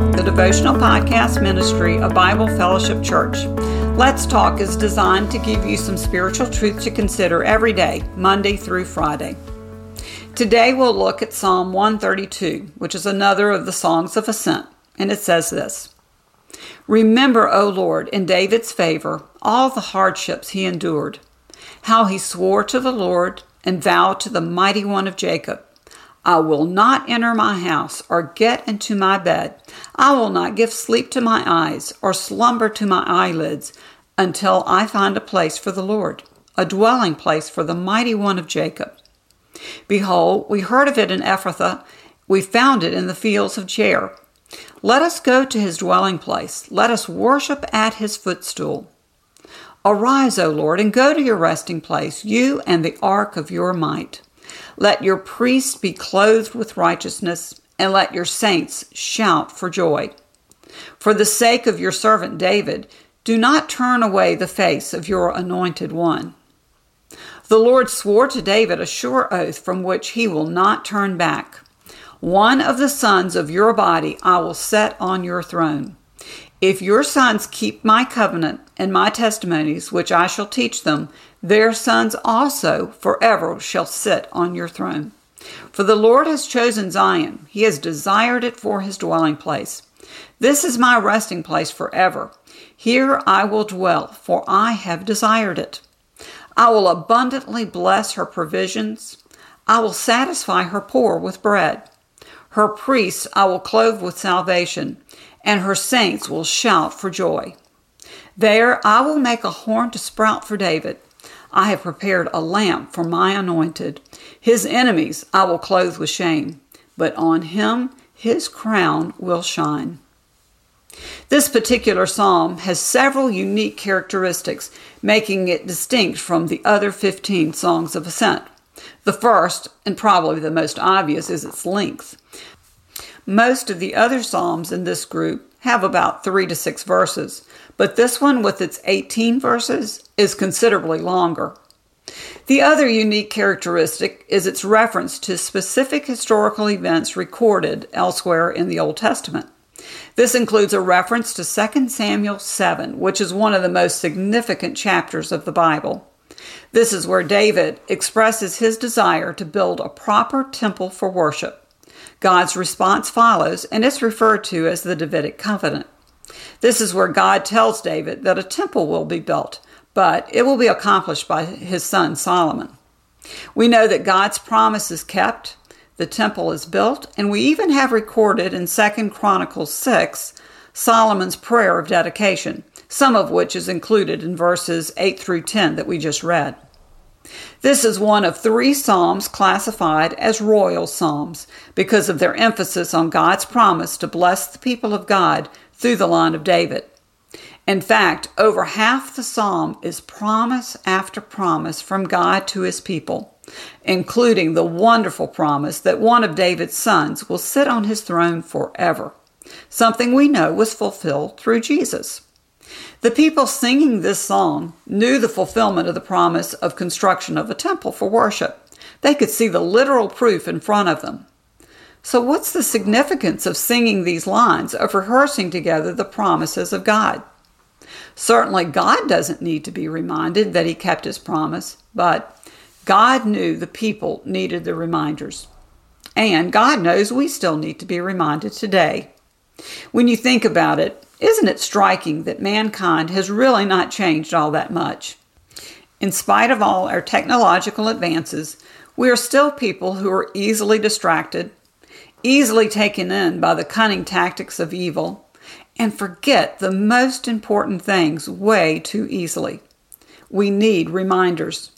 The devotional podcast ministry of Bible Fellowship Church. Let's Talk is designed to give you some spiritual truth to consider every day, Monday through Friday. Today we'll look at Psalm 132, which is another of the Songs of Ascent, and it says this Remember, O Lord, in David's favor, all the hardships he endured, how he swore to the Lord and vowed to the mighty one of Jacob I will not enter my house or get into my bed. I will not give sleep to my eyes or slumber to my eyelids until I find a place for the Lord, a dwelling place for the mighty one of Jacob. Behold, we heard of it in Ephrathah, we found it in the fields of Jaar. Let us go to his dwelling place, let us worship at his footstool. Arise, O Lord, and go to your resting place, you and the ark of your might. Let your priests be clothed with righteousness, and let your saints shout for joy. For the sake of your servant David, do not turn away the face of your anointed one. The Lord swore to David a sure oath from which he will not turn back. One of the sons of your body I will set on your throne. If your sons keep my covenant and my testimonies, which I shall teach them, their sons also forever shall sit on your throne. For the Lord has chosen Zion, he has desired it for his dwelling place. This is my resting place forever. Here I will dwell, for I have desired it. I will abundantly bless her provisions. I will satisfy her poor with bread. Her priests I will clothe with salvation, and her saints will shout for joy. There I will make a horn to sprout for David. I have prepared a lamp for my anointed. His enemies I will clothe with shame, but on him his crown will shine. This particular psalm has several unique characteristics, making it distinct from the other 15 songs of ascent. The first, and probably the most obvious, is its length. Most of the other psalms in this group have about three to six verses, but this one, with its 18 verses, is considerably longer. The other unique characteristic is its reference to specific historical events recorded elsewhere in the Old Testament. This includes a reference to 2 Samuel 7, which is one of the most significant chapters of the Bible. This is where David expresses his desire to build a proper temple for worship. God's response follows, and it's referred to as the Davidic covenant. This is where God tells David that a temple will be built, but it will be accomplished by his son Solomon. We know that God's promise is kept, the temple is built, and we even have recorded in 2 Chronicles 6 Solomon's prayer of dedication, some of which is included in verses 8 through 10 that we just read. This is one of three psalms classified as royal psalms because of their emphasis on God's promise to bless the people of God through the line of David. In fact, over half the psalm is promise after promise from God to his people, including the wonderful promise that one of David's sons will sit on his throne forever, something we know was fulfilled through Jesus. The people singing this song knew the fulfillment of the promise of construction of a temple for worship. They could see the literal proof in front of them. So, what's the significance of singing these lines, of rehearsing together the promises of God? Certainly, God doesn't need to be reminded that He kept His promise, but God knew the people needed the reminders. And God knows we still need to be reminded today. When you think about it, isn't it striking that mankind has really not changed all that much? In spite of all our technological advances, we are still people who are easily distracted, easily taken in by the cunning tactics of evil, and forget the most important things way too easily. We need reminders.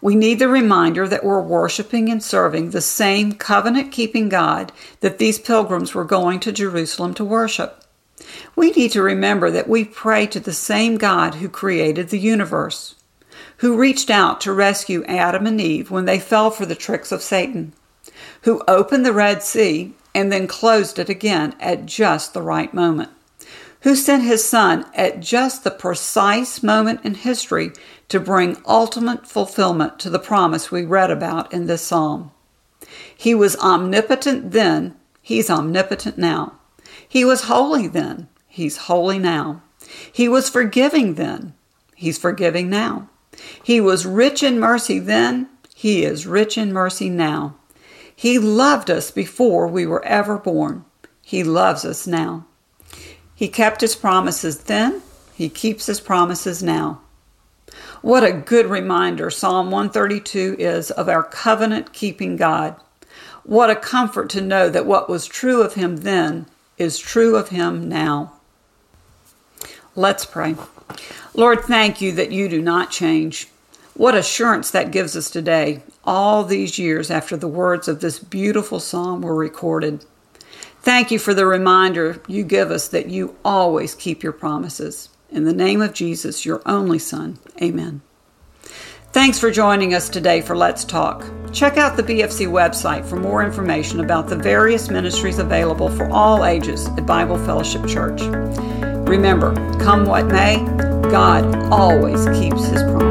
We need the reminder that we're worshiping and serving the same covenant keeping God that these pilgrims were going to Jerusalem to worship. We need to remember that we pray to the same God who created the universe, who reached out to rescue Adam and Eve when they fell for the tricks of Satan, who opened the Red Sea and then closed it again at just the right moment, who sent his Son at just the precise moment in history to bring ultimate fulfillment to the promise we read about in this psalm. He was omnipotent then, he's omnipotent now. He was holy then, he's holy now. He was forgiving then. He's forgiving now. He was rich in mercy then. He is rich in mercy now. He loved us before we were ever born. He loves us now. He kept his promises then. He keeps his promises now. What a good reminder Psalm 132 is of our covenant keeping God. What a comfort to know that what was true of him then is true of him now. Let's pray. Lord, thank you that you do not change. What assurance that gives us today, all these years after the words of this beautiful psalm were recorded. Thank you for the reminder you give us that you always keep your promises. In the name of Jesus, your only Son, amen. Thanks for joining us today for Let's Talk. Check out the BFC website for more information about the various ministries available for all ages at Bible Fellowship Church. Remember, come what may, God always keeps his promise.